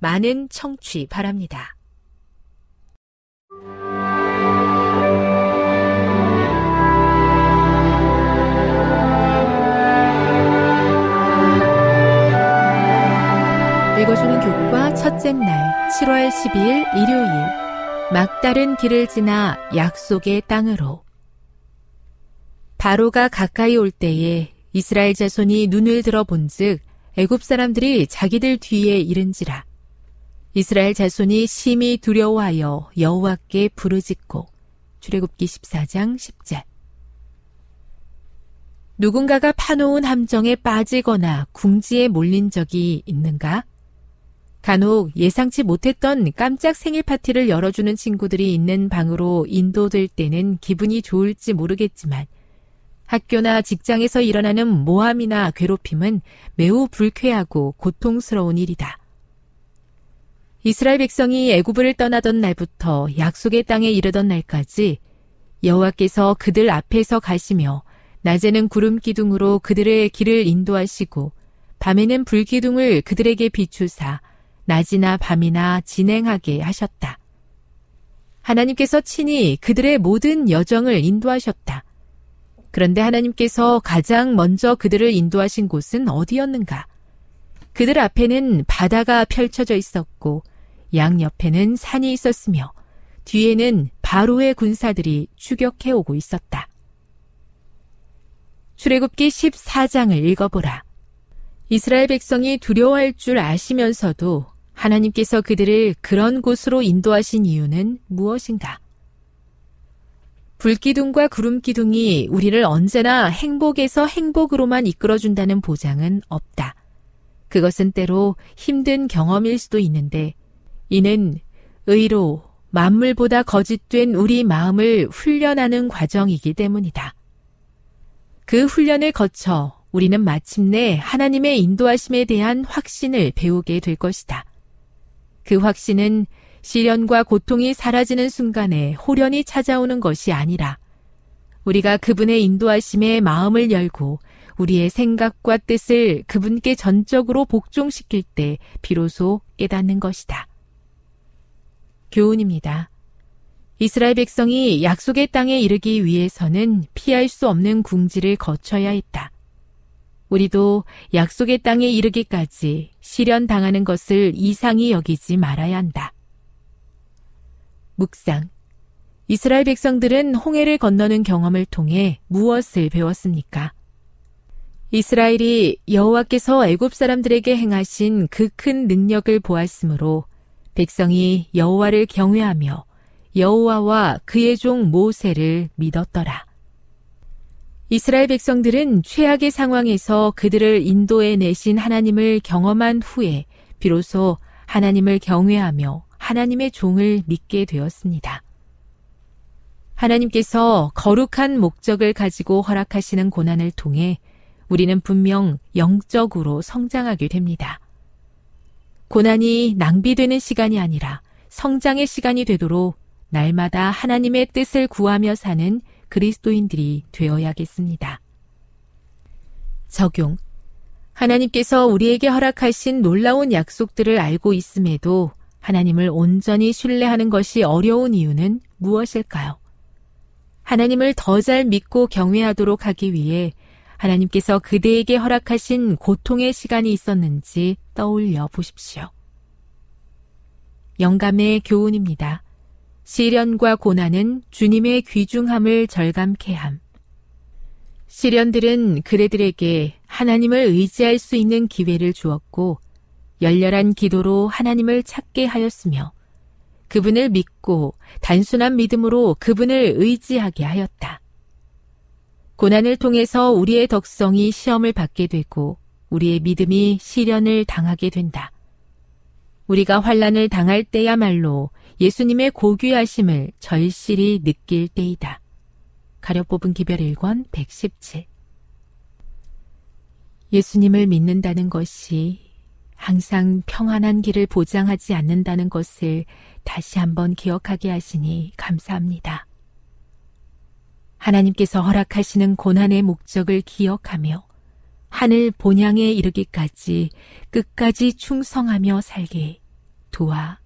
많은 청취 바랍니다. 읽어주는 교과 첫째 날 7월 12일 일요일. 막다른 길을 지나 약속의 땅으로. 바로가 가까이 올 때에 이스라엘 자손이 눈을 들어 본즉 애굽 사람들이 자기들 뒤에 이른지라 이스라엘 자손이 심히 두려워하여 여호와께 부르짖고 출애굽기 14장 10절 누군가가 파놓은 함정에 빠지거나 궁지에 몰린 적이 있는가? 간혹 예상치 못했던 깜짝 생일 파티를 열어주는 친구들이 있는 방으로 인도될 때는 기분이 좋을지 모르겠지만 학교나 직장에서 일어나는 모함이나 괴롭힘은 매우 불쾌하고 고통스러운 일이다. 이스라엘 백성이 애굽을 떠나던 날부터 약속의 땅에 이르던 날까지 여호와께서 그들 앞에서 가시며 낮에는 구름 기둥으로 그들의 길을 인도하시고 밤에는 불 기둥을 그들에게 비추사 낮이나 밤이나 진행하게 하셨다. 하나님께서 친히 그들의 모든 여정을 인도하셨다. 그런데 하나님께서 가장 먼저 그들을 인도하신 곳은 어디였는가? 그들 앞에는 바다가 펼쳐져 있었고 양 옆에는 산이 있었으며 뒤에는 바로의 군사들이 추격해 오고 있었다. 출애굽기 14장을 읽어보라. 이스라엘 백성이 두려워할 줄 아시면서도 하나님께서 그들을 그런 곳으로 인도하신 이유는 무엇인가? 불기둥과 구름기둥이 우리를 언제나 행복에서 행복으로만 이끌어준다는 보장은 없다. 그것은 때로 힘든 경험일 수도 있는데, 이는 의로 만물보다 거짓된 우리 마음을 훈련하는 과정이기 때문이다. 그 훈련을 거쳐 우리는 마침내 하나님의 인도하심에 대한 확신을 배우게 될 것이다. 그 확신은 시련과 고통이 사라지는 순간에 호련이 찾아오는 것이 아니라 우리가 그분의 인도하심에 마음을 열고 우리의 생각과 뜻을 그분께 전적으로 복종시킬 때 비로소 깨닫는 것이다. 교훈입니다. 이스라엘 백성이 약속의 땅에 이르기 위해서는 피할 수 없는 궁지를 거쳐야 했다. 우리도 약속의 땅에 이르기까지 시련 당하는 것을 이상히 여기지 말아야 한다. 묵상. 이스라엘 백성들은 홍해를 건너는 경험을 통해 무엇을 배웠습니까? 이스라엘이 여호와께서 애굽 사람들에게 행하신 그 큰 능력을 보았으므로 백성이 여호와를 경외하며 여호와와 그의 종 모세를 믿었더라. 이스라엘 백성들은 최악의 상황에서 그들을 인도해 내신 하나님을 경험한 후에 비로소 하나님을 경외하며 하나님의 종을 믿게 되었습니다. 하나님께서 거룩한 목적을 가지고 허락하시는 고난을 통해 우리는 분명 영적으로 성장하게 됩니다. 고난이 낭비되는 시간이 아니라 성장의 시간이 되도록 날마다 하나님의 뜻을 구하며 사는 그리스도인들이 되어야겠습니다. 적용. 하나님께서 우리에게 허락하신 놀라운 약속들을 알고 있음에도 하나님을 온전히 신뢰하는 것이 어려운 이유는 무엇일까요? 하나님을 더 잘 믿고 경외하도록 하기 위해 하나님께서 그대에게 허락하신 고통의 시간이 있었는지 떠올려 보십시오. 영감의 교훈입니다. 시련과 고난은 주님의 귀중함을 절감케 함. 시련들은 그대들에게 하나님을 의지할 수 있는 기회를 주었고 열렬한 기도로 하나님을 찾게 하였으며 그분을 믿고 단순한 믿음으로 그분을 의지하게 하였다. 고난을 통해서 우리의 덕성이 시험을 받게 되고 우리의 믿음이 시련을 당하게 된다. 우리가 환란을 당할 때야말로 예수님의 고귀하심을 절실히 느낄 때이다. 가려 뽑은 기별 1권 117 예수님을 믿는다는 것이 항상 평안한 길을 보장하지 않는다는 것을 다시 한번 기억하게 하시니 감사합니다. 하나님께서 허락하시는 고난의 목적을 기억하며 하늘 본향에 이르기까지 끝까지 충성하며 살게 도와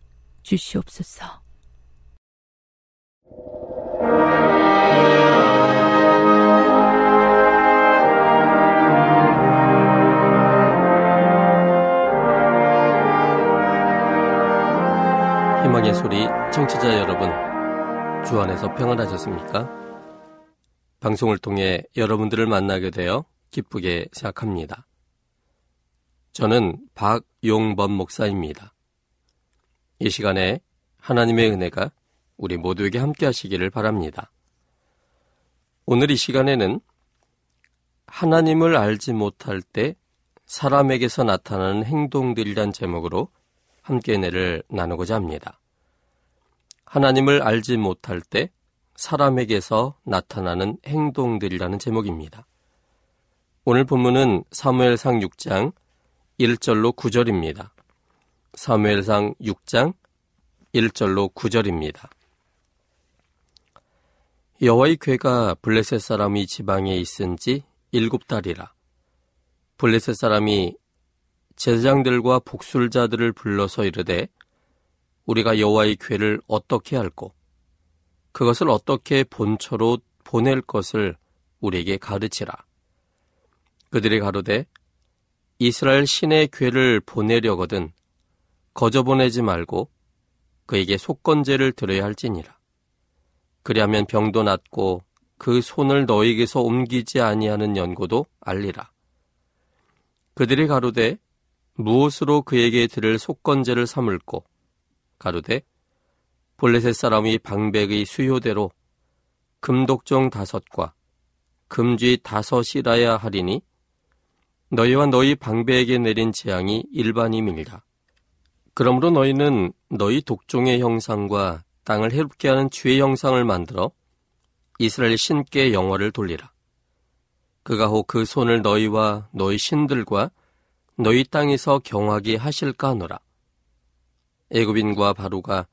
주시옵소서. 희망의 소리 청취자 여러분, 주 안에서 평안하셨습니까? 방송을 통해 여러분들을 만나게 되어 기쁘게 생각합니다. 저는 박용범 목사입니다. 이 시간에 하나님의 은혜가 우리 모두에게 함께 하시기를 바랍니다. 오늘 이 시간에는 하나님을 알지 못할 때 사람에게서 나타나는 행동들이란 제목으로 함께 은혜를 나누고자 합니다. 하나님을 알지 못할 때 사람에게서 나타나는 행동들이라는 제목입니다. 오늘 본문은 사무엘상 6장 1절로 9절입니다. 사무엘상 6장 1절로 9절입니다. 여호와의 괴가 블레셋 사람이 지방에 있은 지 일곱 달이라. 블레셋 사람이 제사장들과 복술자들을 불러서 이르되 우리가 여호와의 괴를 어떻게 할꼬 그것을 어떻게 본처로 보낼 것을 우리에게 가르치라. 그들이 가로되 이스라엘 신의 괴를 보내려거든 거저 보내지 말고 그에게 속건제를 드려야 할지니라. 그리하면 병도 낫고 그 손을 너에게서 옮기지 아니하는 연고도 알리라. 그들이 가로되 무엇으로 그에게 들을 속건제를 삼을꼬 가로되 볼레셋 사람이 방백의 수요대로 금독종 다섯과 금쥐 다섯이라야 하리니 너희와 너희 방배에게 내린 재앙이 일반임이니라. 그러므로 너희는 너희 독종의 형상과 땅을 해롭게 하는 주의 형상을 만들어 이스라엘 신께 영화를 돌리라. 그가 혹 그 손을 너희와 너희 신들과 너희 땅에서 경하게 하실까 하노라. 애굽인과 바로가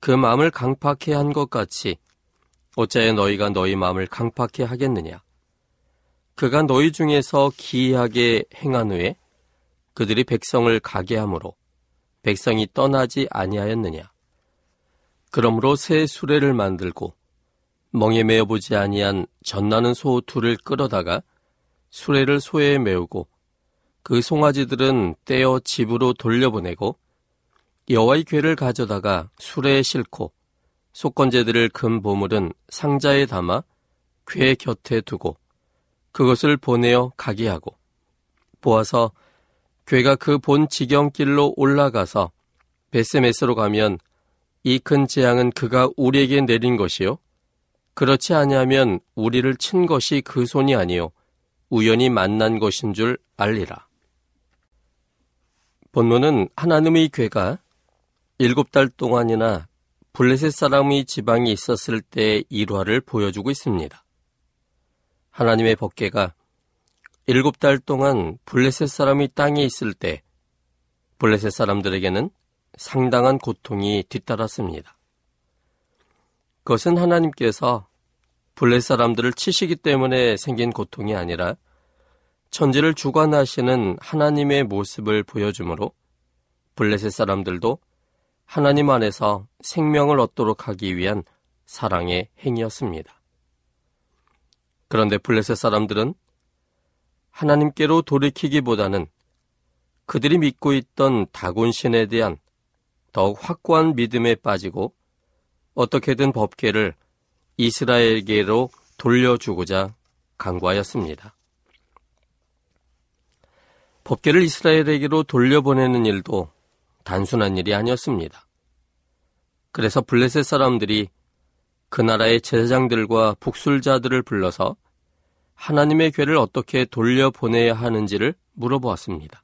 그 마음을 강팍해 한 것 같이 어찌하여 너희가 너희 마음을 강팍해 하겠느냐? 그가 너희 중에서 기이하게 행한 후에 그들이 백성을 가게 하므로 백성이 떠나지 아니하였느냐? 그러므로 새 수레를 만들고 멍에 메어 보지 아니한 전나는 소 둘을 끌어다가 수레를 소에 메우고 그 송아지들은 떼어 집으로 돌려보내고 여호와의 괴를 가져다가 수레에 싣고 속건제들을 금 보물은 상자에 담아 괴 곁에 두고 그것을 보내어 가게 하고 보아서 괴가 그 본 지경길로 올라가서 베스메스로 가면 이 큰 재앙은 그가 우리에게 내린 것이요 그렇지 아니하면 우리를 친 것이 그 손이 아니요 우연히 만난 것인 줄 알리라. 본문은 하나님의 괴가 일곱 달 동안이나 블레셋 사람의 지방이 있었을 때의 일화를 보여주고 있습니다. 하나님의 법계가 일곱 달 동안 블레셋 사람이 땅에 있을 때 블레셋 사람들에게는 상당한 고통이 뒤따랐습니다. 그것은 하나님께서 블레 사람들을 치시기 때문에 생긴 고통이 아니라 천지를 주관하시는 하나님의 모습을 보여주므로 블레셋 사람들도 하나님 안에서 생명을 얻도록 하기 위한 사랑의 행위였습니다. 그런데 블레셋 사람들은 하나님께로 돌이키기보다는 그들이 믿고 있던 다곤신에 대한 더욱 확고한 믿음에 빠지고 어떻게든 법계를 이스라엘계로 돌려주고자 강구하였습니다. 법계를 이스라엘에게로 돌려보내는 일도 단순한 일이 아니었습니다. 그래서 블레셋 사람들이 그 나라의 제사장들과 북술자들을 불러서 하나님의 괴를 어떻게 돌려보내야 하는지를 물어보았습니다.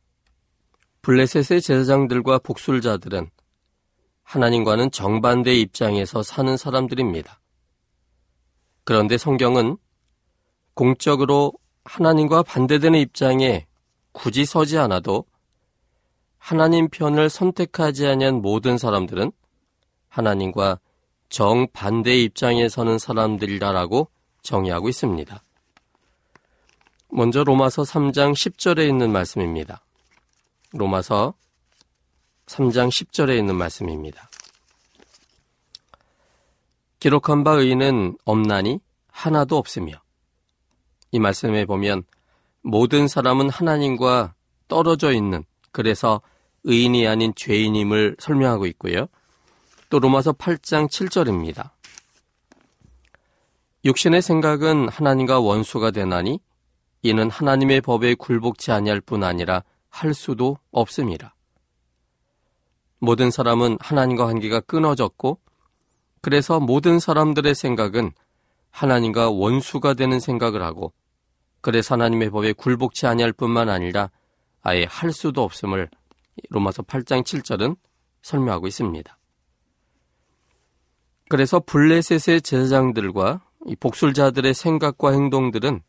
블레셋의 제사장들과 북술자들은 하나님과는 정반대 입장에서 사는 사람들입니다. 그런데 성경은 공적으로 하나님과 반대되는 입장에 굳이 서지 않아도 하나님 편을 선택하지 아니한 모든 사람들은 하나님과 정반대의 입장에 서는 사람들이라고 정의하고 있습니다. 먼저 로마서 3장 10절에 있는 말씀입니다. 로마서 3장 10절에 있는 말씀입니다. 기록한 바 의인은 없나니 하나도 없으며 이 말씀에 보면 모든 사람은 하나님과 떨어져 있는 그래서 의인이 아닌 죄인임을 설명하고 있고요. 또 로마서 8장 7절입니다. 육신의 생각은 하나님과 원수가 되나니 이는 하나님의 법에 굴복치 아니할 뿐 아니라 할 수도 없습니다. 모든 사람은 하나님과 관계가 끊어졌고 그래서 모든 사람들의 생각은 하나님과 원수가 되는 생각을 하고 그래서 하나님의 법에 굴복치 아니할 뿐만 아니라 아예 할 수도 없음을 로마서 8장 7절은 설명하고 있습니다. 그래서 블레셋의 제사장들과 복술자들의 생각과 행동들은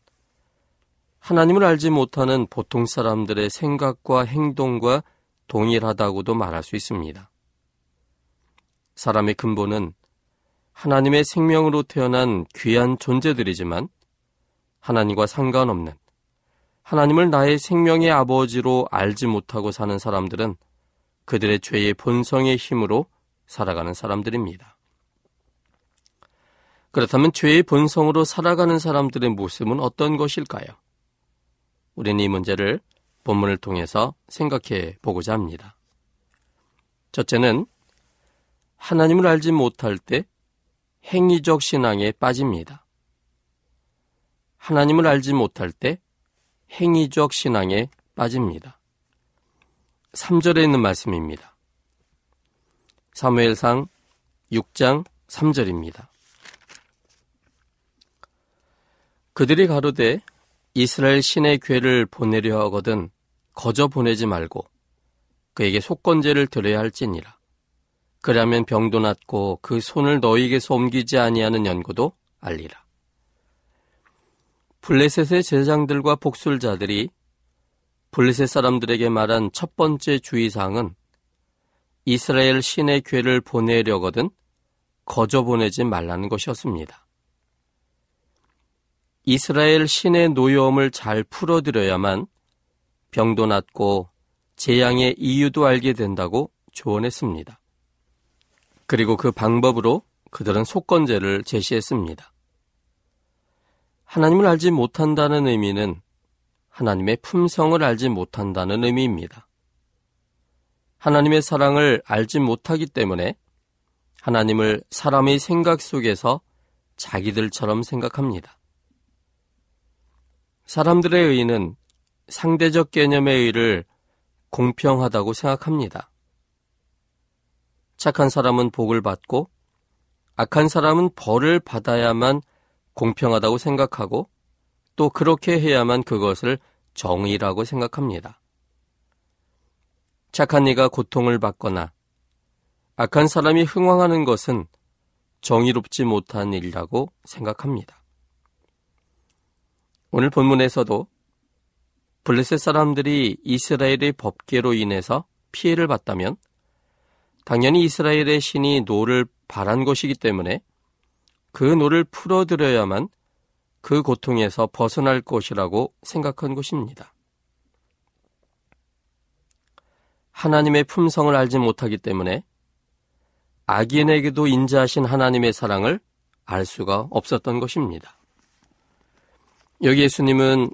하나님을 알지 못하는 보통 사람들의 생각과 행동과 동일하다고도 말할 수 있습니다. 사람의 근본은 하나님의 생명으로 태어난 귀한 존재들이지만 하나님과 상관없는 하나님을 나의 생명의 아버지로 알지 못하고 사는 사람들은 그들의 죄의 본성의 힘으로 살아가는 사람들입니다. 그렇다면 죄의 본성으로 살아가는 사람들의 모습은 어떤 것일까요? 우리는 이 문제를 본문을 통해서 생각해 보고자 합니다. 첫째는 하나님을 알지 못할 때 행위적 신앙에 빠집니다. 하나님을 알지 못할 때 행위적 신앙에 빠집니다. 3절에 있는 말씀입니다. 사무엘상 6장 3절입니다. 그들이 가로되 이스라엘 신의 괴를 보내려 하거든 거저 보내지 말고 그에게 속건제를 드려야 할지니라. 그러면 병도 낫고 그 손을 너희에게서 옮기지 아니하는 연고도 알리라. 블레셋의 제장들과 복술자들이 블레셋 사람들에게 말한 첫 번째 주의사항은 이스라엘 신의 괴를 보내려거든 거저 보내지 말라는 것이었습니다. 이스라엘 신의 노여움을 잘 풀어드려야만 병도 낫고 재앙의 이유도 알게 된다고 조언했습니다. 그리고 그 방법으로 그들은 속건제를 제시했습니다. 하나님을 알지 못한다는 의미는 하나님의 품성을 알지 못한다는 의미입니다. 하나님의 사랑을 알지 못하기 때문에 하나님을 사람의 생각 속에서 자기들처럼 생각합니다. 사람들의 의는 상대적 개념의 의를 공평하다고 생각합니다. 착한 사람은 복을 받고 악한 사람은 벌을 받아야만 공평하다고 생각하고 또 그렇게 해야만 그것을 정의라고 생각합니다. 착한 이가 고통을 받거나 악한 사람이 흥황하는 것은 정의롭지 못한 일이라고 생각합니다. 오늘 본문에서도 블레셋 사람들이 이스라엘의 법궤로 인해서 피해를 봤다면 당연히 이스라엘의 신이 노를 발한 것이기 때문에 그 노를 풀어드려야만 그 고통에서 벗어날 것이라고 생각한 것입니다. 하나님의 품성을 알지 못하기 때문에 악인에게도 인자하신 하나님의 사랑을 알 수가 없었던 것입니다. 여기 예수님은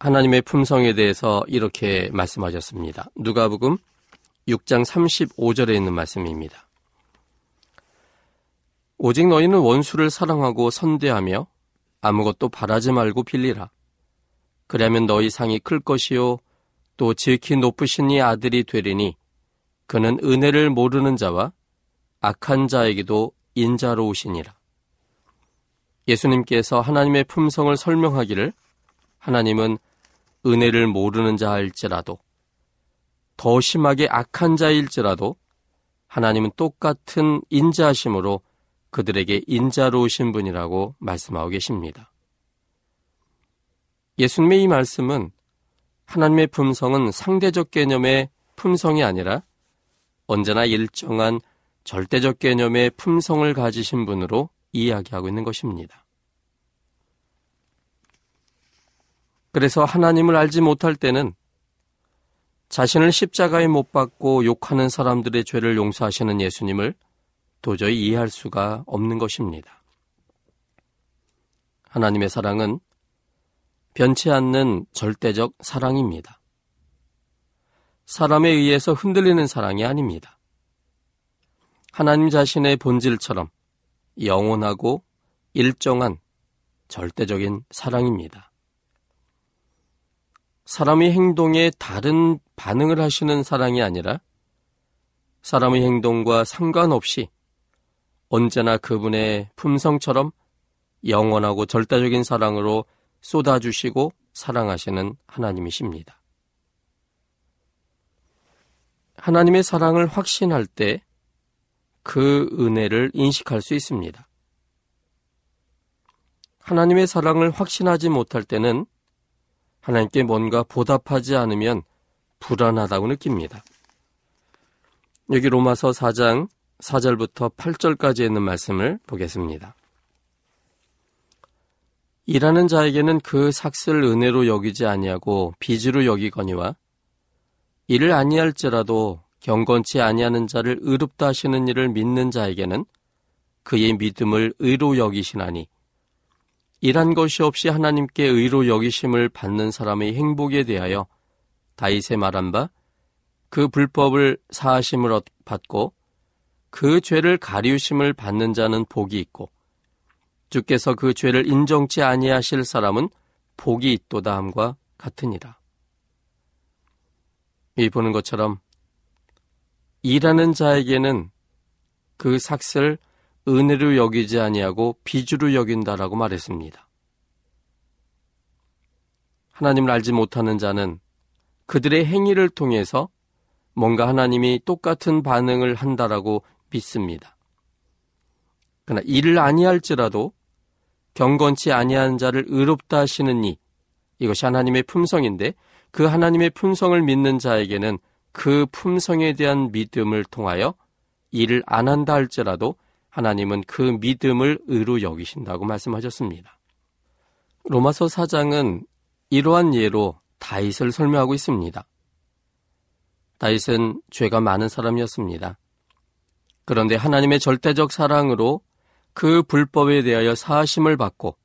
하나님의 품성에 대해서 이렇게 말씀하셨습니다. 누가복음 6장 35절에 있는 말씀입니다. 오직 너희는 원수를 사랑하고 선대하며 아무것도 바라지 말고 빌리라. 그러면 너희 상이 클 것이요 또 지극히 높으신 이 아들이 되리니 그는 은혜를 모르는 자와 악한 자에게도 인자로우시니라. 예수님께서 하나님의 품성을 설명하기를 하나님은 은혜를 모르는 자일지라도 더 심하게 악한 자일지라도 하나님은 똑같은 인자하심으로 그들에게 인자로우신 분이라고 말씀하고 계십니다. 예수님의 이 말씀은 하나님의 품성은 상대적 개념의 품성이 아니라 언제나 일정한 절대적 개념의 품성을 가지신 분으로 이야기하고 있는 것입니다. 그래서 하나님을 알지 못할 때는 자신을 십자가에 못 박고 욕하는 사람들의 죄를 용서하시는 예수님을 도저히 이해할 수가 없는 것입니다. 하나님의 사랑은 변치 않는 절대적 사랑입니다. 사람에 의해서 흔들리는 사랑이 아닙니다. 하나님 자신의 본질처럼 영원하고 일정한 절대적인 사랑입니다. 사람의 행동에 다른 반응을 하시는 사랑이 아니라 사람의 행동과 상관없이 언제나 그분의 품성처럼 영원하고 절대적인 사랑으로 쏟아주시고 사랑하시는 하나님이십니다. 하나님의 사랑을 확신할 때 그 은혜를 인식할 수 있습니다. 하나님의 사랑을 확신하지 못할 때는 하나님께 뭔가 보답하지 않으면 불안하다고 느낍니다. 여기 로마서 4장 4절부터 8절까지 있는 말씀을 보겠습니다. 일하는 자에게는 그 삭슬 은혜로 여기지 아니하고 빚으로 여기거니와 이를 아니할지라도 경건치 아니하는 자를 의롭다 하시는 일을 믿는 자에게는 그의 믿음을 의로 여기시나니 일한 것이 없이 하나님께 의로 여기심을 받는 사람의 행복에 대하여 다윗의 말한 바 그 불법을 사하심을 받고 그 죄를 가리우심을 받는 자는 복이 있고 주께서 그 죄를 인정치 아니하실 사람은 복이 있도다 함과 같으니라. 이 보는 것처럼 일하는 자에게는 그 삭슬 은혜로 여기지 아니하고 비주로 여긴다라고 말했습니다. 하나님을 알지 못하는 자는 그들의 행위를 통해서 뭔가 하나님이 똑같은 반응을 한다라고 믿습니다. 그러나 이를 아니할지라도 경건치 아니한 자를 의롭다 하시는 이 이것이 하나님의 품성인데 그 하나님의 품성을 믿는 자에게는 그 품성에 대한 믿음을 통하여 일을 안 한다 할지라도 하나님은 그 믿음을 의로 여기신다고 말씀하셨습니다. 로마서 4장은 이러한 예로 다윗을 설명하고 있습니다. 다윗은 죄가 많은 사람이었습니다. 그런데 하나님의 절대적 사랑으로 그 불법에 대하여 사하심을 받고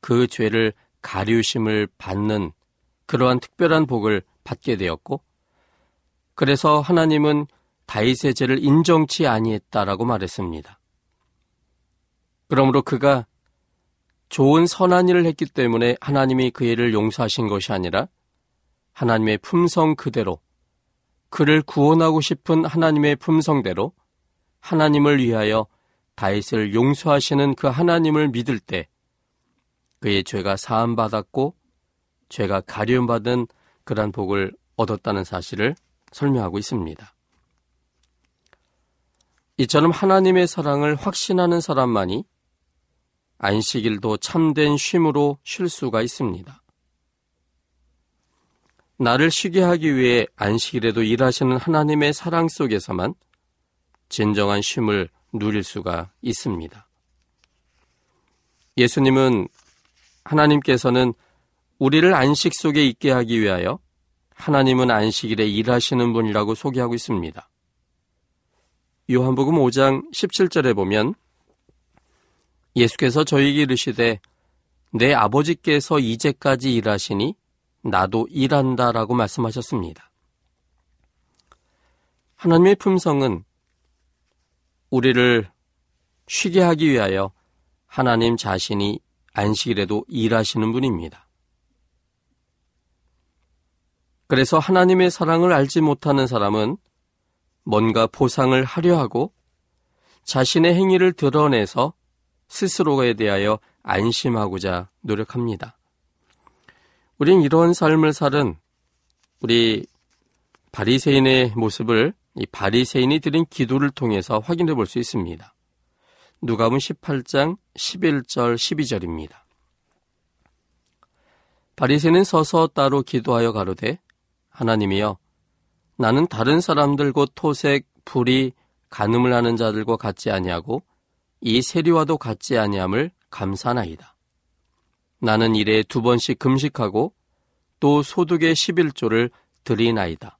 그 죄를 가리우심을 받는 그러한 특별한 복을 받게 되었고 그래서 하나님은 다윗의 죄를 인정치 아니했다라고 말했습니다. 그러므로 그가 좋은 선한 일을 했기 때문에 하나님이 그 일을 용서하신 것이 아니라 하나님의 품성 그대로 그를 구원하고 싶은 하나님의 품성대로 하나님을 위하여 다윗을 용서하시는 그 하나님을 믿을 때 그의 죄가 사함 받았고 죄가 가려움 받은 그러한 복을 얻었다는 사실을 설명하고 있습니다. 이처럼 하나님의 사랑을 확신하는 사람만이 안식일도 참된 쉼으로 쉴 수가 있습니다. 나를 쉬게 하기 위해 안식일에도 일하시는 하나님의 사랑 속에서만 진정한 쉼을 누릴 수가 있습니다. 예수님은 하나님께서는 우리를 안식 속에 있게 하기 위하여 하나님은 안식일에 일하시는 분이라고 소개하고 있습니다. 요한복음 5장 17절에 보면 예수께서 저에게 이르시되 내 아버지께서 이제까지 일하시니 나도 일한다라고 말씀하셨습니다. 하나님의 품성은 우리를 쉬게 하기 위하여 하나님 자신이 안식일에도 일하시는 분입니다. 그래서 하나님의 사랑을 알지 못하는 사람은 뭔가 보상을 하려 하고 자신의 행위를 드러내서 스스로에 대하여 안심하고자 노력합니다. 우린 이런 삶을 살은 우리 바리새인의 모습을 이 바리새인이 드린 기도를 통해서 확인해 볼 수 있습니다. 누가복음 18장 11절 12절입니다. 바리새는 서서 따로 기도하여 가로되 하나님이여 나는 다른 사람들 곧 토색, 불이, 간음을 하는 자들과 같지 아니하고 이 세리와도 같지 아니함을 감사나이다. 나는 일에 두 번씩 금식하고 또 소득의 11조를 드리나이다.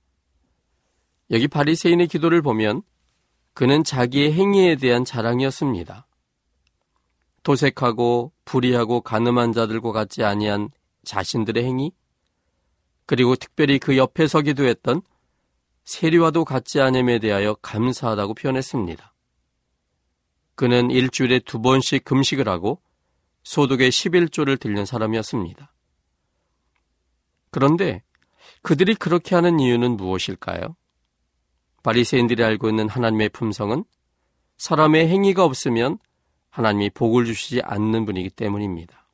여기 바리새인의 기도를 보면 그는 자기의 행위에 대한 자랑이었습니다. 도색하고 불의하고 가늠한 자들과 같지 아니한 자신들의 행위, 그리고 특별히 그 옆에 서 기도 했던 세리와도 같지 않음에 대하여 감사하다고 표현했습니다. 그는 일주일에 두 번씩 금식을 하고 소득의 11조를 들는 사람이었습니다. 그런데 그들이 그렇게 하는 이유는 무엇일까요? 바리새인들이 알고 있는 하나님의 품성은 사람의 행위가 없으면 하나님이 복을 주시지 않는 분이기 때문입니다.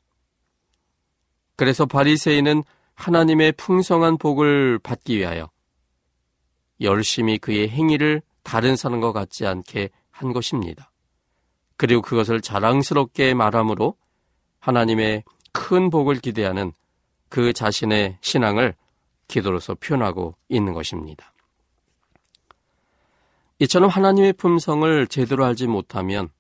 그래서 바리새인은 하나님의 풍성한 복을 받기 위하여 열심히 그의 행위를 다른 사람과 같지 않게 한 것입니다. 그리고 그것을 자랑스럽게 말함으로 하나님의 큰 복을 기대하는 그 자신의 신앙을 기도로서 표현하고 있는 것입니다. 이처럼 하나님의 품성을 제대로 알지 못하면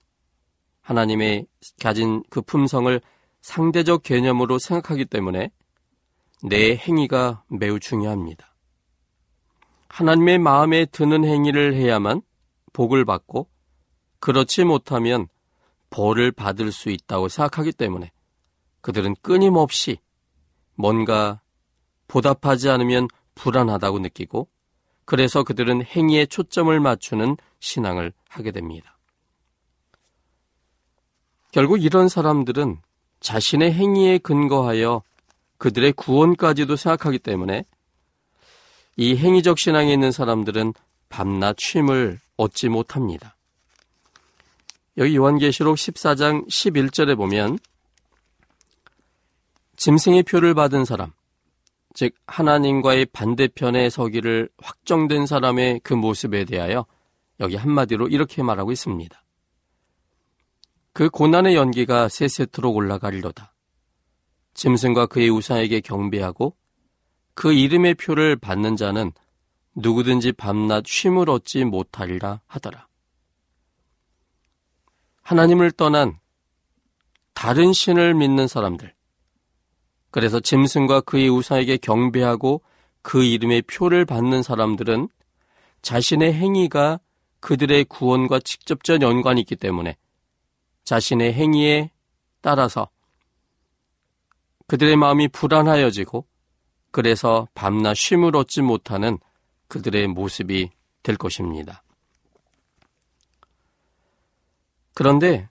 하나님의 가진 그 품성을 상대적 개념으로 생각하기 때문에 내 행위가 매우 중요합니다. 하나님의 마음에 드는 행위를 해야만 복을 받고 그렇지 못하면 벌을 받을 수 있다고 생각하기 때문에 그들은 끊임없이 뭔가 보답하지 않으면 불안하다고 느끼고 그래서 그들은 행위에 초점을 맞추는 신앙을 하게 됩니다. 결국 이런 사람들은 자신의 행위에 근거하여 그들의 구원까지도 생각하기 때문에 이 행위적 신앙에 있는 사람들은 밤낮 쉼을 얻지 못합니다. 여기 요한계시록 14장 11절에 보면 짐승의 표를 받은 사람, 즉 하나님과의 반대편에 서기를 확정된 사람의 그 모습에 대하여 여기 한마디로 이렇게 말하고 있습니다. 그 고난의 연기가 세세토록 올라가리로다. 짐승과 그의 우상에게 경배하고 그 이름의 표를 받는 자는 누구든지 밤낮 쉼을 얻지 못하리라 하더라. 하나님을 떠난 다른 신을 믿는 사람들, 그래서 짐승과 그의 우상에게 경배하고 그 이름의 표를 받는 사람들은 자신의 행위가 그들의 구원과 직접적 연관이 있기 때문에 자신의 행위에 따라서 그들의 마음이 불안하여지고 그래서 밤낮 쉼을 얻지 못하는 그들의 모습이 될 것입니다. 그런데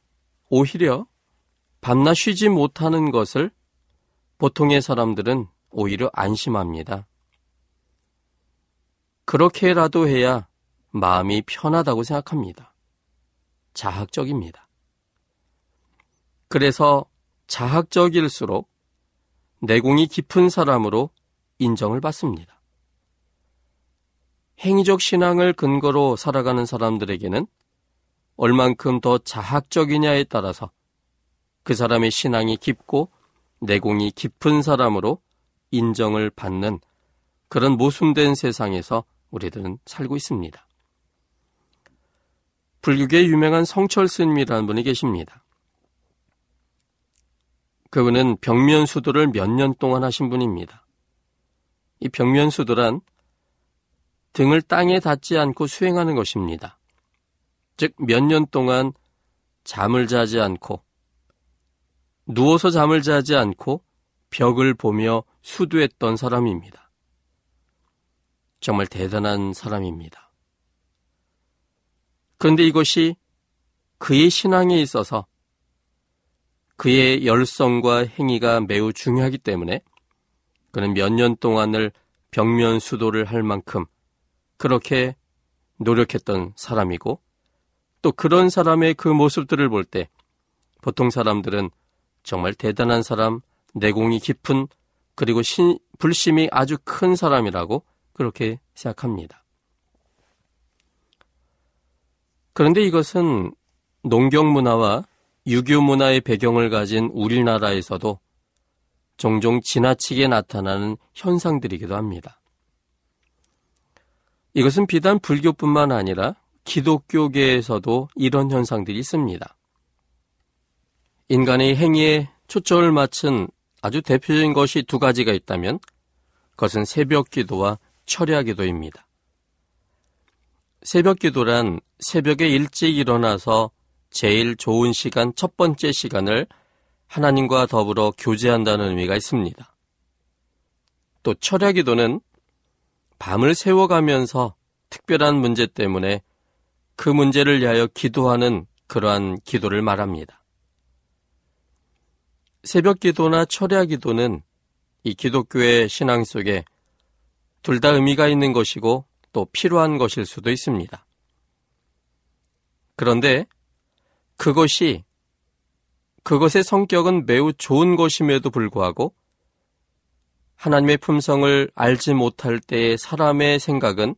오히려 밤낮 쉬지 못하는 것을 보통의 사람들은 오히려 안심합니다. 그렇게라도 해야 마음이 편하다고 생각합니다. 자학적입니다. 그래서 자학적일수록 내공이 깊은 사람으로 인정을 받습니다. 행위적 신앙을 근거로 살아가는 사람들에게는 얼만큼 더 자학적이냐에 따라서 그 사람의 신앙이 깊고 내공이 깊은 사람으로 인정을 받는 그런 모순된 세상에서 우리들은 살고 있습니다. 불교계 유명한 성철 스님이라는 분이 계십니다. 그분은 벽면 수도를 몇 년 동안 하신 분입니다. 이 벽면 수도란 등을 땅에 닿지 않고 수행하는 것입니다. 즉, 몇 년 동안 잠을 자지 않고, 누워서 잠을 자지 않고 벽을 보며 수도했던 사람입니다. 정말 대단한 사람입니다. 그런데 이것이 그의 신앙에 있어서 그의 열성과 행위가 매우 중요하기 때문에 그는 몇 년 동안을 벽면 수도를 할 만큼 그렇게 노력했던 사람이고 또 그런 사람의 그 모습들을 볼 때 보통 사람들은 정말 대단한 사람, 내공이 깊은 그리고 신, 불심이 아주 큰 사람이라고 그렇게 생각합니다. 그런데 이것은 농경 문화와 유교 문화의 배경을 가진 우리나라에서도 종종 지나치게 나타나는 현상들이기도 합니다. 이것은 비단 불교뿐만 아니라 기독교계에서도 이런 현상들이 있습니다. 인간의 행위에 초점을 맞춘 아주 대표적인 것이 두 가지가 있다면 그것은 새벽 기도와 철야 기도입니다. 새벽 기도란 새벽에 일찍 일어나서 제일 좋은 시간, 첫 번째 시간을 하나님과 더불어 교제한다는 의미가 있습니다. 또 철야 기도는 밤을 세워가면서 특별한 문제 때문에 그 문제를 위하여 기도하는 그러한 기도를 말합니다. 새벽 기도나 철야 기도는 이 기독교의 신앙 속에 둘 다 의미가 있는 것이고 또 필요한 것일 수도 있습니다. 그런데 그것이 그것의 성격은 매우 좋은 것임에도 불구하고 하나님의 품성을 알지 못할 때의 사람의 생각은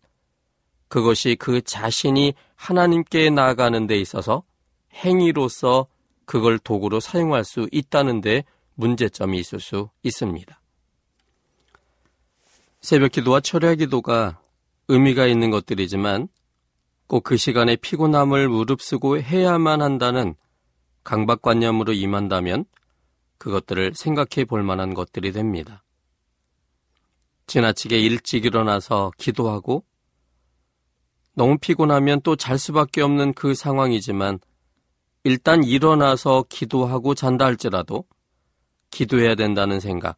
그것이 그 자신이 하나님께 나아가는 데 있어서 행위로서 그걸 도구로 사용할 수 있다는데 문제점이 있을 수 있습니다. 새벽 기도와 철야 기도가 의미가 있는 것들이지만 꼭 그 시간에 피곤함을 무릅쓰고 해야만 한다는 강박관념으로 임한다면 그것들을 생각해 볼 만한 것들이 됩니다. 지나치게 일찍 일어나서 기도하고 너무 피곤하면 또 잘 수밖에 없는 그 상황이지만 일단 일어나서 기도하고 잔다 할지라도 기도해야 된다는 생각,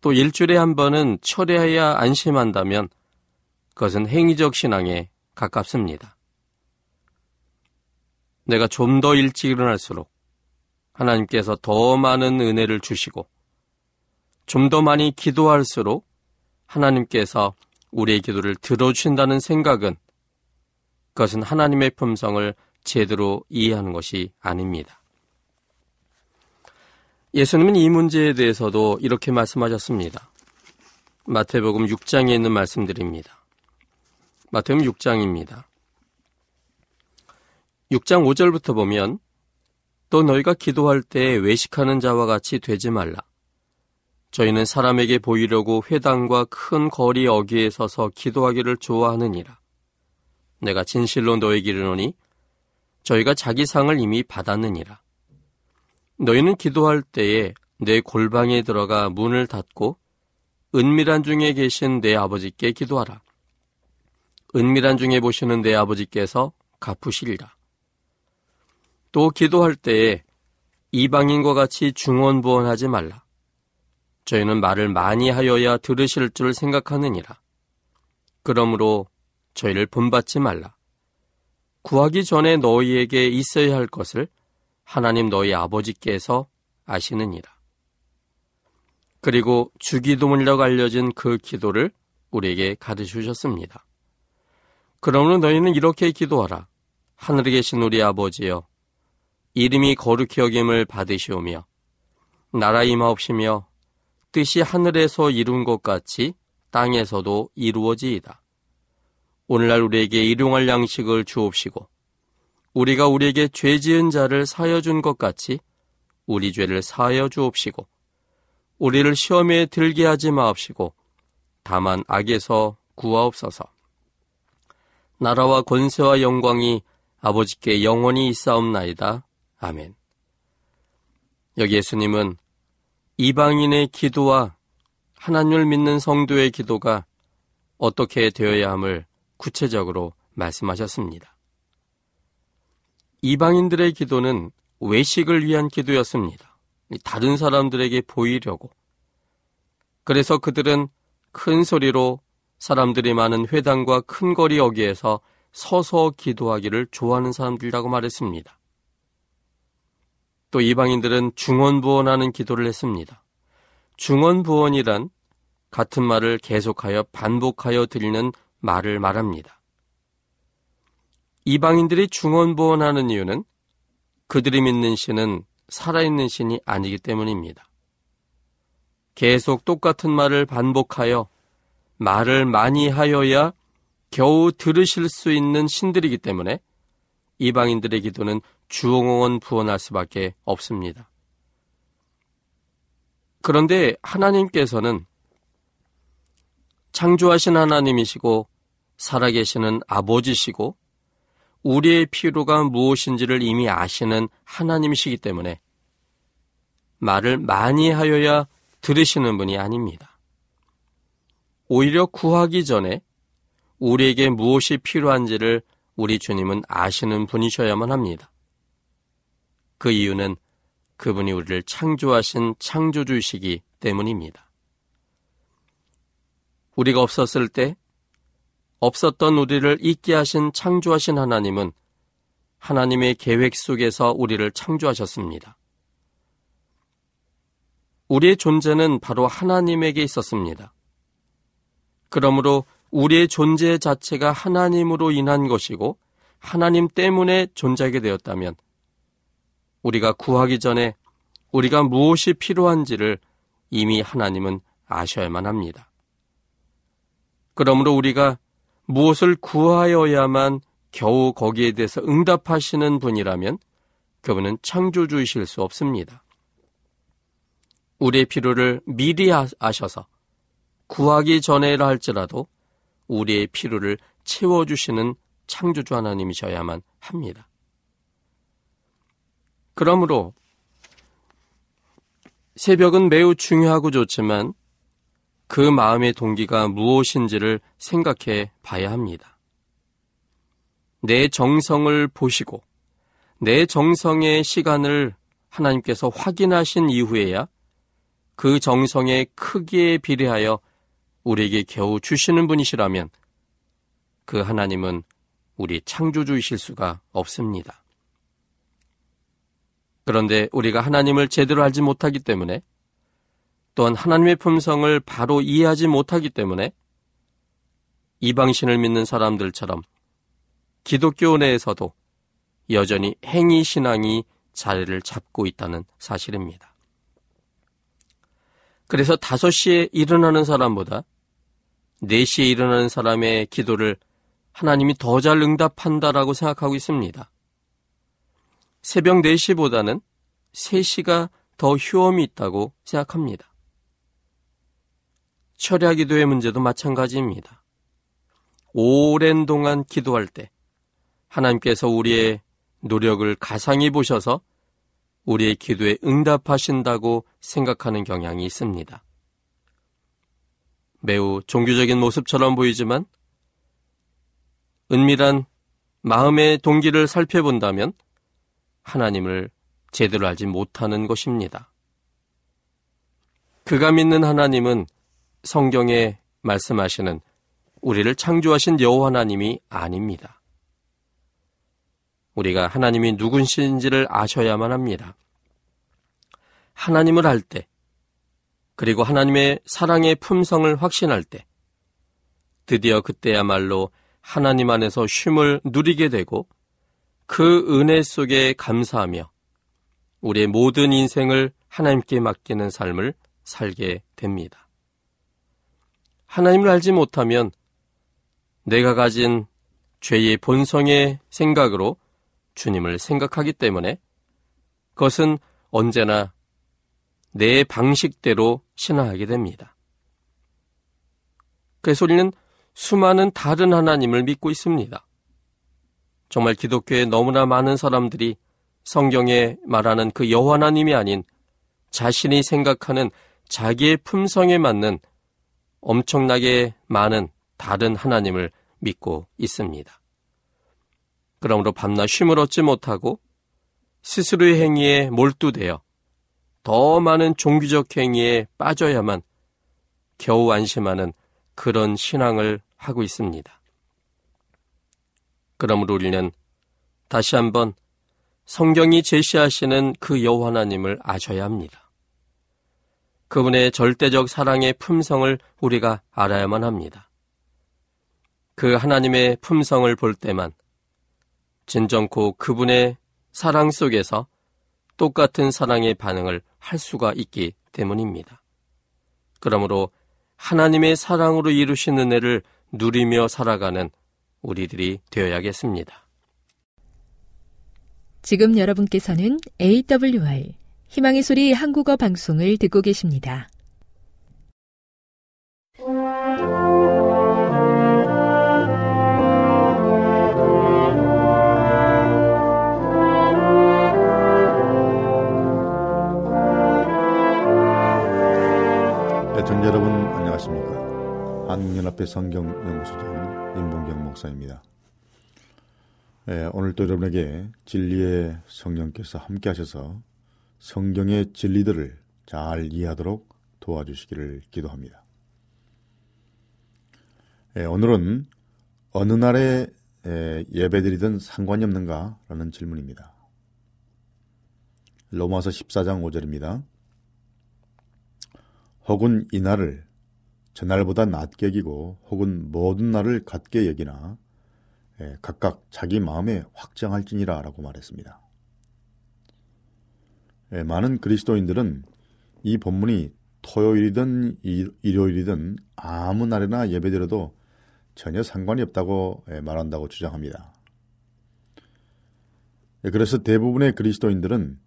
또 일주일에 한 번은 철회해야 안심한다면 그것은 행위적 신앙에 가깝습니다. 내가 좀 더 일찍 일어날수록 하나님께서 더 많은 은혜를 주시고 좀 더 많이 기도할수록 하나님께서 우리의 기도를 들어주신다는 생각은 그것은 하나님의 품성을 제대로 이해하는 것이 아닙니다. 예수님은 이 문제에 대해서도 이렇게 말씀하셨습니다. 마태복음 6장에 있는 말씀들입니다. 마태복음 6장입니다. 6장 5절부터 보면 또 너희가 기도할 때 외식하는 자와 같이 되지 말라. 저희는 사람에게 보이려고 회당과 큰 거리 어귀에 서서 기도하기를 좋아하느니라. 내가 진실로 너에게 이르노니 저희가 자기 상을 이미 받았느니라. 너희는 기도할 때에 내 골방에 들어가 문을 닫고 은밀한 중에 계신 내 아버지께 기도하라. 은밀한 중에 보시는 내 아버지께서 갚으시리라. 또 기도할 때에 이방인과 같이 중언부언하지 말라. 저희는 말을 많이 하여야 들으실 줄 생각하느니라. 그러므로 저희를 본받지 말라. 구하기 전에 너희에게 있어야 할 것을 하나님 너희 아버지께서 아시느니라. 그리고 주기도문이라고 알려진 그 기도를 우리에게 가르쳐 주셨습니다. 그러므로 너희는 이렇게 기도하라. 하늘에 계신 우리 아버지여, 이름이 거룩히 여김을 받으시오며, 나라 임하옵시며, 뜻이 하늘에서 이룬 것 같이 땅에서도 이루어지이다. 오늘날 우리에게 일용할 양식을 주옵시고, 우리가 우리에게 죄 지은 자를 사여 준 것 같이 우리 죄를 사여 주옵시고, 우리를 시험에 들게 하지 마옵시고, 다만 악에서 구하옵소서. 나라와 권세와 영광이 아버지께 영원히 있사옵나이다. 아멘. 여기 예수님은 이방인의 기도와 하나님을 믿는 성도의 기도가 어떻게 되어야 함을 구체적으로 말씀하셨습니다. 이방인들의 기도는 외식을 위한 기도였습니다. 다른 사람들에게 보이려고. 그래서 그들은 큰 소리로 사람들이 많은 회당과 큰 거리 여기에서 서서 기도하기를 좋아하는 사람들이라고 말했습니다. 또 이방인들은 중언부언하는 기도를 했습니다. 중언부언이란 같은 말을 계속하여 반복하여 드리는 말을 말합니다. 이방인들이 중언부언하는 이유는 그들이 믿는 신은 살아있는 신이 아니기 때문입니다. 계속 똑같은 말을 반복하여 말을 많이 하여야 겨우 들으실 수 있는 신들이기 때문에 이방인들의 기도는 주홍원 부원할 수밖에 없습니다. 그런데 하나님께서는 창조하신 하나님이시고 살아계시는 아버지시고 우리의 필요가 무엇인지를 이미 아시는 하나님이시기 때문에 말을 많이 하여야 들으시는 분이 아닙니다. 오히려 구하기 전에 우리에게 무엇이 필요한지를 우리 주님은 아시는 분이셔야만 합니다. 그 이유는 그분이 우리를 창조하신 창조주시기 때문입니다. 우리가 없었을 때 없었던 우리를 있게 하신 창조하신 하나님은 하나님의 계획 속에서 우리를 창조하셨습니다. 우리의 존재는 바로 하나님에게 있었습니다. 그러므로 우리의 존재 자체가 하나님으로 인한 것이고 하나님 때문에 존재하게 되었다면 우리가 구하기 전에 우리가 무엇이 필요한지를 이미 하나님은 아셔야만 합니다. 그러므로 우리가 무엇을 구하여야만 겨우 거기에 대해서 응답하시는 분이라면 그분은 창조주이실 수 없습니다. 우리의 필요를 미리 아셔서 구하기 전에라 할지라도 우리의 필요를 채워주시는 창조주 하나님이셔야만 합니다. 그러므로 새벽은 매우 중요하고 좋지만 그 마음의 동기가 무엇인지를 생각해 봐야 합니다. 내 정성을 보시고 내 정성의 시간을 하나님께서 확인하신 이후에야 그 정성의 크기에 비례하여 우리에게 겨우 주시는 분이시라면 그 하나님은 우리 창조주이실 수가 없습니다. 그런데 우리가 하나님을 제대로 알지 못하기 때문에 또한 하나님의 품성을 바로 이해하지 못하기 때문에 이방신을 믿는 사람들처럼 기독교 내에서도 여전히 행위 신앙이 자리를 잡고 있다는 사실입니다. 그래서 5시에 일어나는 사람보다 4시에 일어나는 사람의 기도를 하나님이 더 잘 응답한다라고 생각하고 있습니다. 새벽 4시보다는 3시가 더 효험이 있다고 생각합니다. 철야 기도의 문제도 마찬가지입니다. 오랜 동안 기도할 때 하나님께서 우리의 노력을 가상히 보셔서 우리의 기도에 응답하신다고 생각하는 경향이 있습니다. 매우 종교적인 모습처럼 보이지만 은밀한 마음의 동기를 살펴본다면 하나님을 제대로 알지 못하는 것입니다. 그가 믿는 하나님은 성경에 말씀하시는 우리를 창조하신 여호와 하나님이 아닙니다. 우리가 하나님이 누군신지를 아셔야만 합니다. 하나님을 알 때, 그리고 하나님의 사랑의 품성을 확신할 때, 드디어 그때야말로 하나님 안에서 쉼을 누리게 되고 그 은혜 속에 감사하며 우리의 모든 인생을 하나님께 맡기는 삶을 살게 됩니다. 하나님을 알지 못하면 내가 가진 죄의 본성의 생각으로 주님을 생각하기 때문에 그것은 언제나 내 방식대로 신앙하게 됩니다. 그래서 우리는 수많은 다른 하나님을 믿고 있습니다. 정말 기독교에 너무나 많은 사람들이 성경에 말하는 그 여호와 하나님이 아닌 자신이 생각하는 자기의 품성에 맞는 엄청나게 많은 다른 하나님을 믿고 있습니다. 그러므로 밤낮 쉼을 얻지 못하고 스스로의 행위에 몰두되어 더 많은 종교적 행위에 빠져야만 겨우 안심하는 그런 신앙을 하고 있습니다. 그러므로 우리는 다시 한번 성경이 제시하시는 그 여호와 하나님을 아셔야 합니다. 그분의 절대적 사랑의 품성을 우리가 알아야만 합니다. 그 하나님의 품성을 볼 때만 진정코 그분의 사랑 속에서 똑같은 사랑의 반응을 할 수가 있기 때문입니다. 그러므로 하나님의 사랑으로 이루신 은혜를 누리며 살아가는 우리들이 되어야겠습니다. 지금 여러분께서는 AWR 희망의 소리 한국어 방송을 듣고 계십니다. 애청자 여러분 안녕하십니까 한국연합회 성경연구소장 임봉경 목사입니다 예, 오늘도 여러분에게 진리의 성령께서 함께 하셔서 성경의 진리들을 잘 이해하도록 도와주시기를 기도합니다 예, 오늘은 어느 날에 예, 예배드리든 상관이 없는가? 라는 질문입니다 로마서 14장 5절입니다 혹은 이 날을 저날보다 낮게 여기고 혹은 모든 날을 같게 여기나 예, 각각 자기 마음에 확정할지니라 라고 말했습니다. 예, 많은 그리스도인들은 이 본문이 토요일이든 일요일이든 아무 날에나 예배드려도 전혀 상관이 없다고 예, 말한다고 주장합니다. 그래서 대부분의 그리스도인들은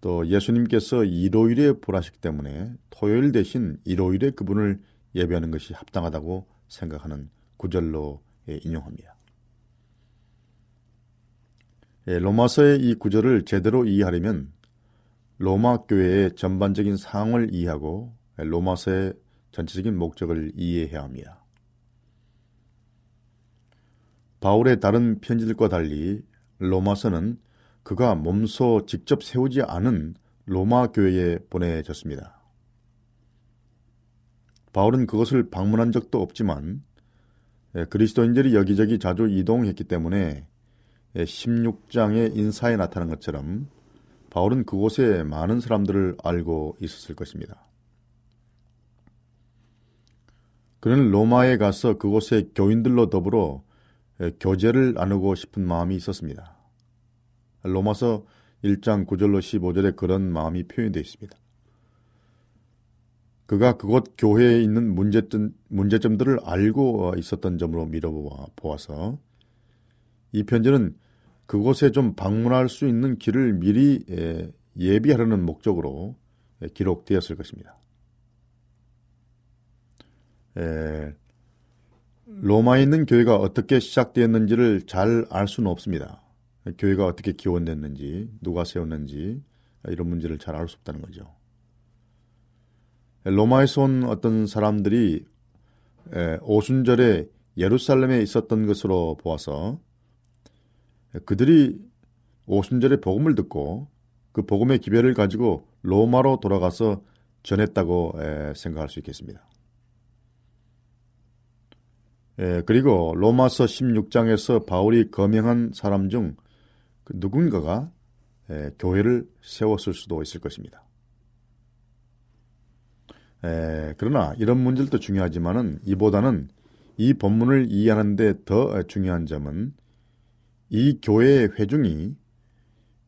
또 예수님께서 일요일에 부하시기 때문에 토요일 대신 일요일에 그분을 예배하는 것이 합당하다고 생각하는 구절로 인용합니다. 예, 로마서의 이 구절을 제대로 이해하려면 로마 교회의 전반적인 상황을 이해하고 로마서의 전체적인 목적을 이해해야 합니다. 바울의 다른 편지들과 달리 로마서는 그가 몸소 직접 세우지 않은 로마 교회에 보내졌습니다. 바울은 그것을 방문한 적도 없지만 예, 그리스도인들이 여기저기 자주 이동했기 때문에 16장의 예, 인사에 나타난 것처럼 바울은 그곳에 많은 사람들을 알고 있었을 것입니다. 그는 로마에 가서 그곳의 교인들로 더불어 예, 교제를 나누고 싶은 마음이 있었습니다. 로마서 1장 9절로 15절에 그런 마음이 표현되어 있습니다. 그가 그곳 교회에 있는 문제점, 문제점들을 알고 있었던 점으로 미뤄보아서 이 편지는 그곳에 좀 방문할 수 있는 길을 미리 예비하려는 목적으로 기록되었을 것입니다. 로마에 있는 교회가 어떻게 시작되었는지를 잘 알 수는 없습니다. 교회가 어떻게 기원됐는지, 누가 세웠는지 이런 문제를 잘 알 수 없다는 거죠. 로마에서 온 어떤 사람들이 오순절에 예루살렘에 있었던 것으로 보아서 그들이 오순절에 복음을 듣고 그 복음의 기별을 가지고 로마로 돌아가서 전했다고 생각할 수 있겠습니다. 그리고 로마서 16장에서 바울이 거명한 사람 중그 누군가가 에, 교회를 세웠을 수도 있을 것입니다. 에, 그러나 이런 문제도 중요하지만은 이보다는 이 본문을 이해하는데 더 중요한 점은 이 교회의 회중이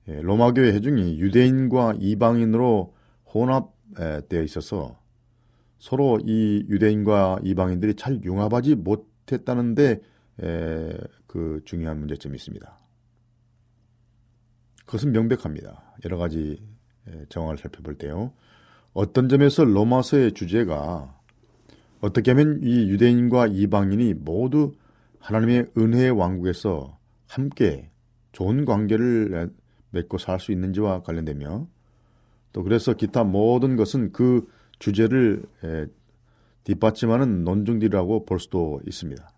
예, 로마 교회 회중이 유대인과 이방인으로 혼합되어 있어서 서로 이 유대인과 이방인들이 잘 융합하지 못했다는데 그 중요한 문제점이 있습니다. 그것은 명백합니다. 여러 가지 정황을 살펴볼 때요. 어떤 점에서 로마서의 주제가 어떻게 하면 이 유대인과 이방인이 모두 하나님의 은혜의 왕국에서 함께 좋은 관계를 맺고 살 수 있는지와 관련되며 또 그래서 기타 모든 것은 그 주제를 뒷받침하는 논중들이라고 볼 수도 있습니다.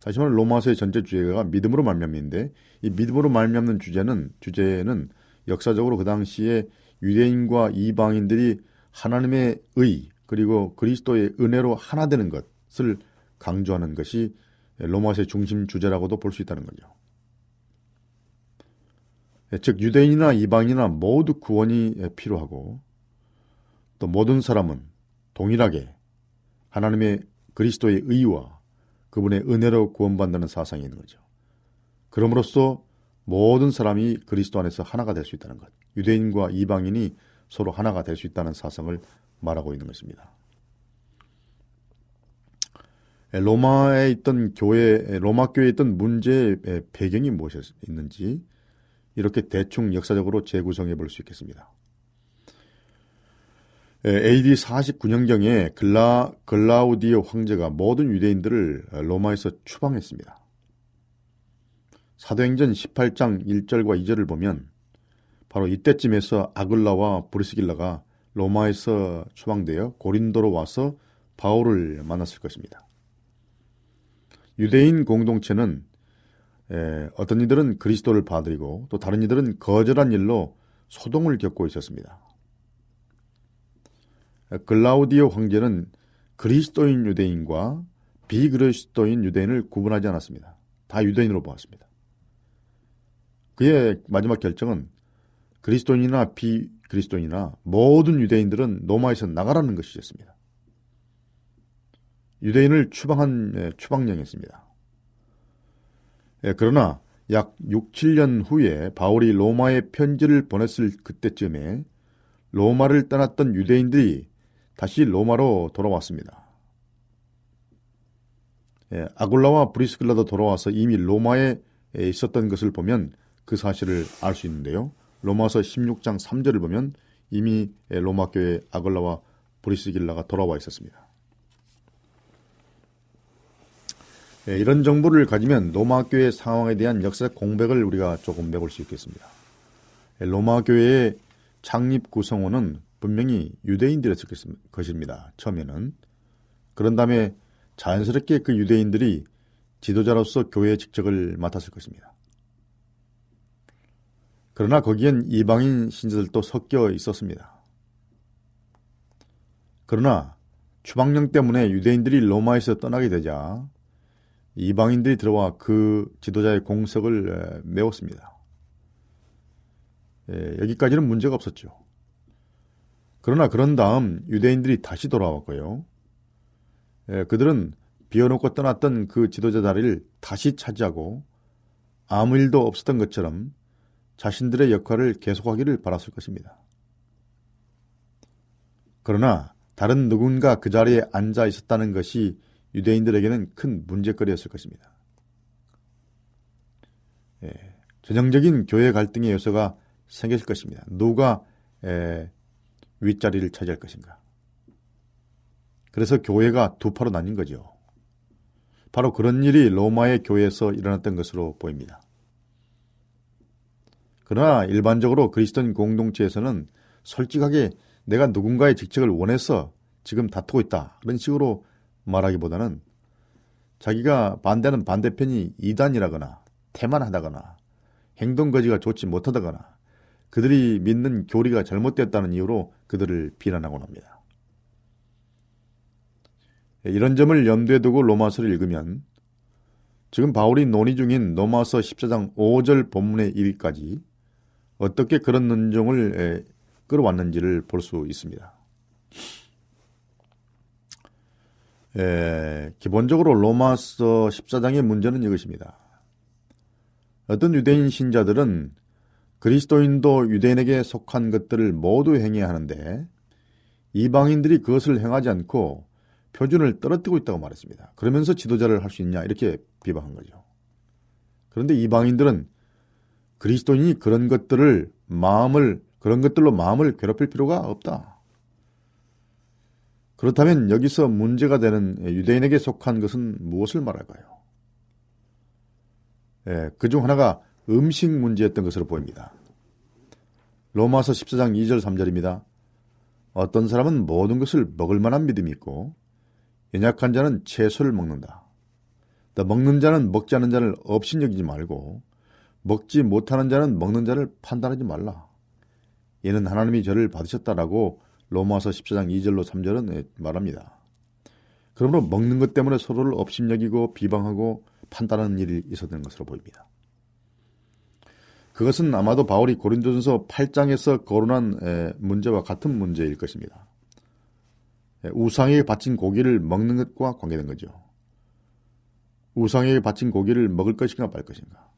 다시 말해 로마서의 전체 주제가 믿음으로 말미암인데 이 믿음으로 말미암는 주제는 주제는 역사적으로 그 당시에 유대인과 이방인들이 하나님의 의 그리고 그리스도의 은혜로 하나 되는 것을 강조하는 것이 로마서의 중심 주제라고도 볼 수 있다는 거죠. 즉 유대인이나 이방인이나 모두 구원이 필요하고 또 모든 사람은 동일하게 하나님의 그리스도의 의와 그분의 은혜로 구원받는 사상이 있는 거죠. 그럼으로써 모든 사람이 그리스도 안에서 하나가 될 수 있다는 것. 유대인과 이방인이 서로 하나가 될 수 있다는 사상을 말하고 있는 것입니다. 로마에 있던 교회, 로마 교회에 있던 문제의 배경이 무엇이었는지 이렇게 대충 역사적으로 재구성해 볼 수 있겠습니다. AD 49년경에 글라, 글라우디오 황제가 모든 유대인들을 로마에서 추방했습니다. 사도행전 18장 1절과 2절을 보면 바로 이때쯤에서 아글라와 브리스길라가 로마에서 추방되어 고린도로 와서 바울을 만났을 것입니다. 유대인 공동체는 어떤 이들은 그리스도를 받아들이고 또 다른 이들은 거절한 일로 소동을 겪고 있었습니다. 글라우디오 황제는 그리스도인 유대인과 비그리스도인 유대인을 구분하지 않았습니다. 다 유대인으로 보았습니다. 그의 마지막 결정은 그리스도인이나 비그리스도인이나 모든 유대인들은 로마에서 나가라는 것이었습니다. 유대인을 추방한 추방령이었습니다. 예, 그러나 약 6, 7년 후에 바울이 로마에 편지를 보냈을 그때쯤에 로마를 떠났던 유대인들이 다시 로마로 돌아왔습니다. 예, 아굴라와 브리스글라도 돌아와서 이미 로마에 있었던 것을 보면 그 사실을 알 수 있는데요. 로마서 16장 3절을 보면 이미 로마 교회 아글라와 브리스길라가 돌아와 있었습니다. 예, 이런 정보를 가지면 로마 교회 상황에 대한 역사적 공백을 우리가 조금 메볼 수 있겠습니다. 예, 로마 교회의 창립 구성원은 분명히 유대인들이었을 것입니다. 처음에는 그런 다음에 자연스럽게 그 유대인들이 지도자로서 교회의 직책을 맡았을 것입니다. 그러나 거기엔 이방인 신자들도 섞여 있었습니다. 그러나 추방령 때문에 유대인들이 로마에서 떠나게 되자 이방인들이 들어와 그 지도자의 공석을 메웠습니다. 예, 여기까지는 문제가 없었죠. 그러나 그런 다음 유대인들이 다시 돌아왔고요. 예, 그들은 비워놓고 떠났던 그 지도자 자리를 다시 차지하고 아무 일도 없었던 것처럼 자신들의 역할을 계속하기를 바랐을 것입니다. 그러나 다른 누군가 그 자리에 앉아 있었다는 것이 유대인들에게는 큰 문제거리였을 것입니다. 예, 전형적인 교회 갈등의 요소가 생겼을 것입니다. 누가 예, 윗자리를 차지할 것인가. 그래서 교회가 두 파로 나뉜 거죠. 바로 그런 일이 로마의 교회에서 일어났던 것으로 보입니다. 그러나 일반적으로 그리스도인 공동체에서는 솔직하게 내가 누군가의 직책을 원해서 지금 다투고 있다. 그런 식으로 말하기보다는 자기가 반대하는 반대편이 이단이라거나 태만하다거나 행동거지가 좋지 못하다거나 그들이 믿는 교리가 잘못되었다는 이유로 그들을 비난하곤 합니다. 이런 점을 염두에 두고 로마서를 읽으면 지금 바울이 논의 중인 로마서 14장 5절 본문의 이르기까지 어떻게 그런 논정을 끌어왔는지를 볼 수 있습니다. 에, 기본적으로 로마서 14장의 문제는 이것입니다. 어떤 유대인 신자들은 그리스도인도 유대인에게 속한 것들을 모두 행해야 하는데 이방인들이 그것을 행하지 않고 표준을 떨어뜨리고 있다고 말했습니다. 그러면서 지도자를 할 수 있냐 이렇게 비방한 거죠. 그런데 이방인들은 그리스도인이 그런 것들을 마음을 그런 것들로 마음을 괴롭힐 필요가 없다. 그렇다면 여기서 문제가 되는 유대인에게 속한 것은 무엇을 말할까요? 예, 그중 하나가 음식 문제였던 것으로 보입니다. 로마서 14장 2절 3절입니다. 어떤 사람은 모든 것을 먹을 만한 믿음이 있고 연약한 자는 채소를 먹는다. 또 먹는 자는 먹지 않는 자를 업신여기지 말고 먹지 못하는 자는 먹는 자를 판단하지 말라. 이는 하나님이 저를 받으셨다라고 로마서 14장 2절로 3절은 말합니다. 그러므로 먹는 것 때문에 서로를 업신여기고 비방하고 판단하는 일이 있었던 것으로 보입니다. 그것은 아마도 바울이 고린도전서 8장에서 거론한 문제와 같은 문제일 것입니다. 우상에게 바친 고기를 먹는 것과 관계된 거죠. 우상에게 바친 고기를 먹을 것인가 말 것인가.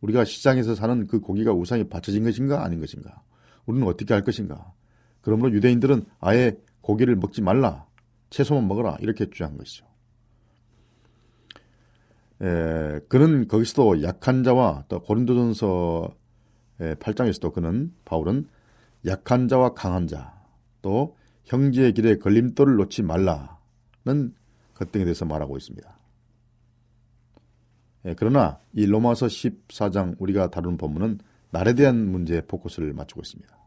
우리가 시장에서 사는 그 고기가 우상에 바쳐진 것인가 아닌 것인가. 우리는 어떻게 할 것인가. 그러므로 유대인들은 아예 고기를 먹지 말라. 채소만 먹어라. 이렇게 주장한 것이죠. 에, 그는 거기서도 약한 자와 또 고린도전서 8장에서도 그는 바울은 약한 자와 강한 자, 또 형제의 길에 걸림돌을 놓지 말라는 것 등에 대해서 말하고 있습니다. 예, 그러나 이 로마서 14장 우리가 다루는 본문은 날에 대한 문제에 포커스를 맞추고 있습니다.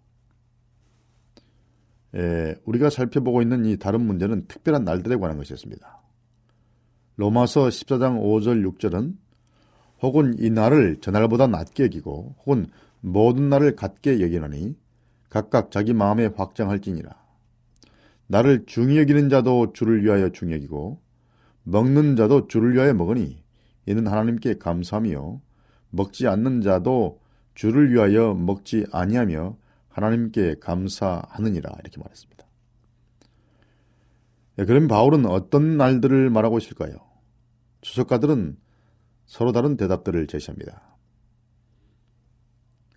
예, 우리가 살펴보고 있는 이 다른 문제는 특별한 날들에 관한 것이었습니다. 로마서 14장 5절 6절은 혹은 이 날을 저날보다 낮게 여기고 혹은 모든 날을 같게 여기나니 각각 자기 마음에 확장할지니라. 나를 중히 여기는 자도 주를 위하여 중히 여기고 먹는 자도 주를 위하여 먹으니 이는 하나님께 감사하며 먹지 않는 자도 주를 위하여 먹지 아니하며 하나님께 감사하느니라 이렇게 말했습니다. 네, 그럼 바울은 어떤 날들을 말하고 있을까요? 주석가들은 서로 다른 대답들을 제시합니다.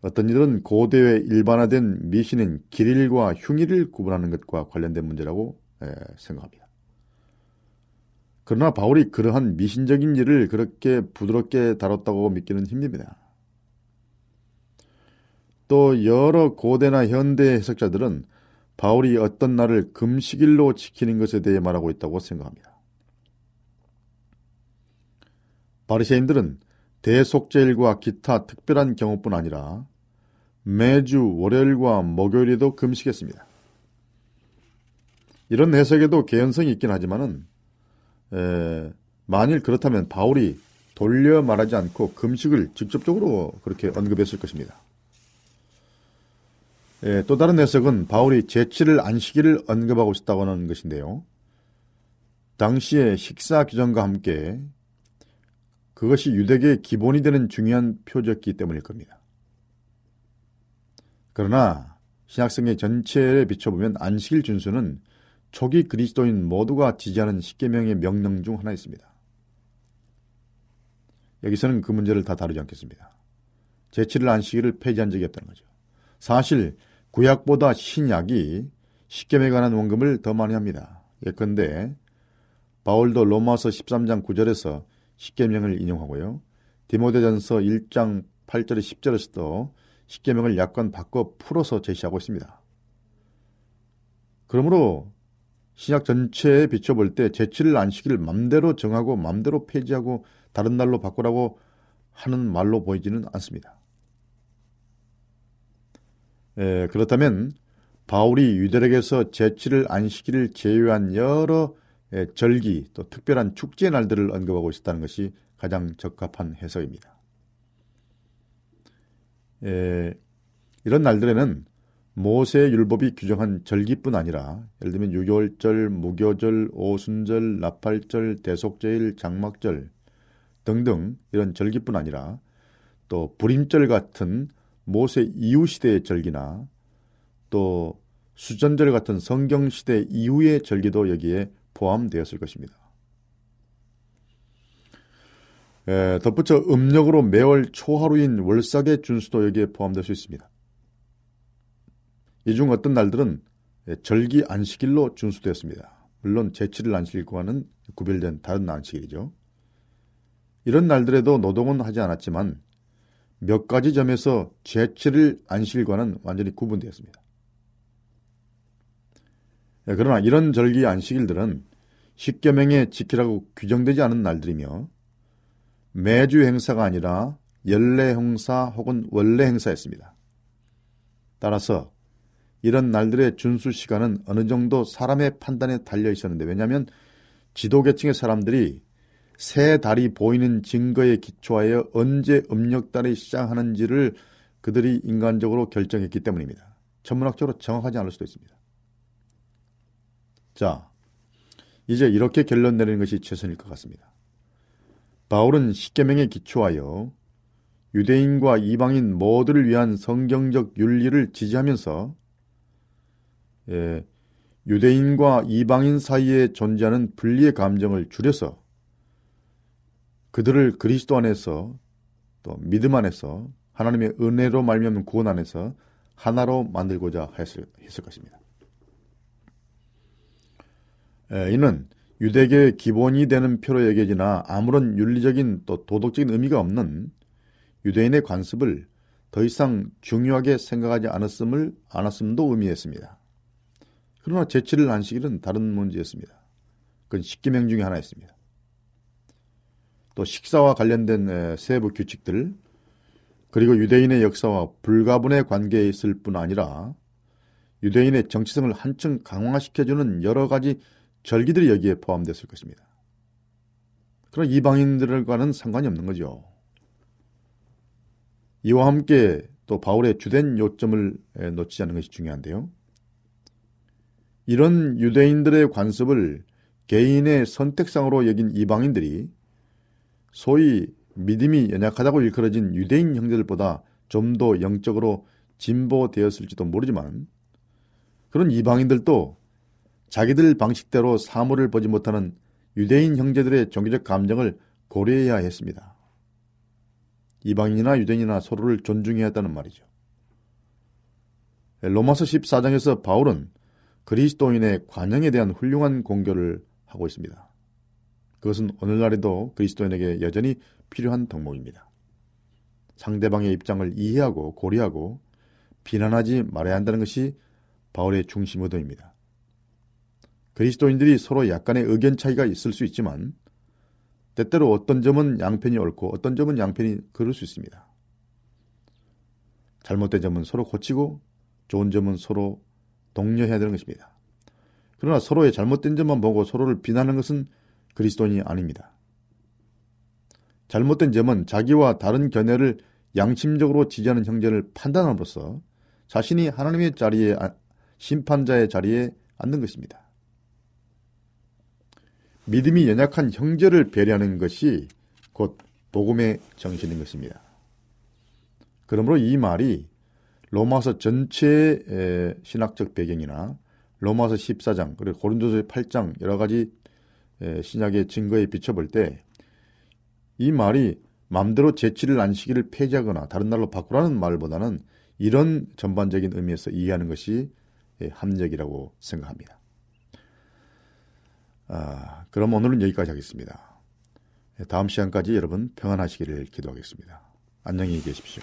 어떤 이들은 고대의 일반화된 미신인 길일과 흉일을 구분하는 것과 관련된 문제라고 생각합니다. 그러나 바울이 그러한 미신적인 일을 그렇게 부드럽게 다뤘다고 믿기는 힘듭니다. 또 여러 고대나 현대 해석자들은 바울이 어떤 날을 금식일로 지키는 것에 대해 말하고 있다고 생각합니다. 바리새인들은 대속제일과 기타 특별한 경우뿐 아니라 매주 월요일과 목요일에도 금식했습니다. 이런 해석에도 개연성이 있긴 하지만은 에, 만일 그렇다면 바울이 돌려 말하지 않고 금식을 직접적으로 그렇게 언급했을 것입니다. 에, 또 다른 해석은 바울이 제7일 안식일을 언급하고 있다고 하는 것인데요. 당시의 식사 규정과 함께 그것이 유대계의 기본이 되는 중요한 표적기 때문일 겁니다. 그러나 신학성의 전체에 비춰보면 안식일 준수는 초기 그리스도인 모두가 지지하는 십계명의 명령 중 하나였습니다. 여기서는 그 문제를 다 다루지 않겠습니다. 제7일 안식일을 폐지한 적이 없다는 거죠. 사실 구약보다 신약이 십계명에 관한 원금을 더 많이 합니다. 예컨대 바울도 로마서 13장 9절에서 십계명을 인용하고요. 디모데전서 1장 8절에 10절에서도 십계명을 약간 바꿔 풀어서 제시하고 있습니다. 그러므로 신약 전체에 비춰볼 때 제7일 안식일을 맘대로 정하고 맘대로 폐지하고 다른 날로 바꾸라고 하는 말로 보이지는 않습니다. 에, 그렇다면 바울이 유대력에서 제7일 안식일을 제외한 여러 에, 절기 또 특별한 축제 날들을 언급하고 있었다는 것이 가장 적합한 해석입니다. 에, 이런 날들에는 모세 율법이 규정한 절기뿐 아니라 예를 들면 유월절, 무교절, 오순절, 나팔절, 대속제일, 장막절 등등 이런 절기뿐 아니라 또 불임절 같은 모세 이후 시대의 절기나 또 수전절 같은 성경 시대 이후의 절기도 여기에 포함되었을 것입니다. 에, 덧붙여 음력으로 매월 초하루인 월삭의 준수도 여기에 포함될 수 있습니다. 이 중 어떤 날들은 절기 안식일로 준수되었습니다. 물론 제7일 안식일과는 구별된 다른 안식일이죠. 이런 날들에도 노동은 하지 않았지만 몇 가지 점에서 제7일 안식일과는 완전히 구분되었습니다. 그러나 이런 절기 안식일들은 십계명에 지키라고 규정되지 않은 날들이며 매주 행사가 아니라 연례 행사 혹은 원래 행사였습니다. 따라서 이런 날들의 준수 시간은 어느 정도 사람의 판단에 달려 있었는데 왜냐하면 지도계층의 사람들이 새 달이 보이는 증거에 기초하여 언제 음력달이 시작하는지를 그들이 인간적으로 결정했기 때문입니다. 천문학적으로 정확하지 않을 수도 있습니다. 자, 이제 이렇게 결론 내리는 것이 최선일 것 같습니다. 바울은 십계명에 기초하여 유대인과 이방인 모두를 위한 성경적 윤리를 지지하면서 예, 유대인과 이방인 사이에 존재하는 분리의 감정을 줄여서 그들을 그리스도 안에서 또 믿음 안에서 하나님의 은혜로 말미암은 구원 안에서 하나로 만들고자 했을, 했을 것입니다. 예, 이는 유대계의 기본이 되는 표로 여겨지나 아무런 윤리적인 또 도덕적인 의미가 없는 유대인의 관습을 더 이상 중요하게 생각하지 않았음을 않았음도 의미했습니다. 그러나 제7일 안식일은 다른 문제였습니다. 그건 십계명 중에 하나였습니다. 또 식사와 관련된 세부 규칙들 그리고 유대인의 역사와 불가분의 관계에 있을 뿐 아니라 유대인의 정치성을 한층 강화시켜주는 여러 가지 절기들이 여기에 포함됐을 것입니다. 그런 이방인들과는 상관이 없는 거죠. 이와 함께 또 바울의 주된 요점을 놓치지 않는 것이 중요한데요. 이런 유대인들의 관습을 개인의 선택상으로 여긴 이방인들이 소위 믿음이 연약하다고 일컬어진 유대인 형제들보다 좀 더 영적으로 진보되었을지도 모르지만 그런 이방인들도 자기들 방식대로 사물을 보지 못하는 유대인 형제들의 종교적 감정을 고려해야 했습니다. 이방인이나 유대인이나 서로를 존중해야 했다는 말이죠. 로마서 14장에서 바울은 그리스도인의 관영에 대한 훌륭한 공교를 하고 있습니다. 그것은 오늘날에도 그리스도인에게 여전히 필요한 덕목입니다. 상대방의 입장을 이해하고 고려하고 비난하지 말아야 한다는 것이 바울의 중심 의도입니다. 그리스도인들이 서로 약간의 의견 차이가 있을 수 있지만 때때로 어떤 점은 양편이 옳고 어떤 점은 양편이 그럴 수 있습니다. 잘못된 점은 서로 고치고 좋은 점은 서로 독려해야 되는 것입니다. 그러나 서로의 잘못된 점만 보고 서로를 비난하는 것은 그리스도인이 아닙니다. 잘못된 점은 자기와 다른 견해를 양심적으로 지지하는 형제를 판단함으로써 자신이 하나님의 자리에 심판자의 자리에 앉는 것입니다. 믿음이 연약한 형제를 배려하는 것이 곧 복음의 정신인 것입니다. 그러므로 이 말이 로마서 전체의 신학적 배경이나 로마서 14장 그리고 고린도서 8장 여러 가지 신약의 증거에 비춰볼 때 이 말이 마음대로 제7일 안식일을 폐지하거나 다른 날로 바꾸라는 말보다는 이런 전반적인 의미에서 이해하는 것이 합력이라고 생각합니다. 아, 그럼 오늘은 여기까지 하겠습니다. 다음 시간까지 여러분 평안하시기를 기도하겠습니다. 안녕히 계십시오.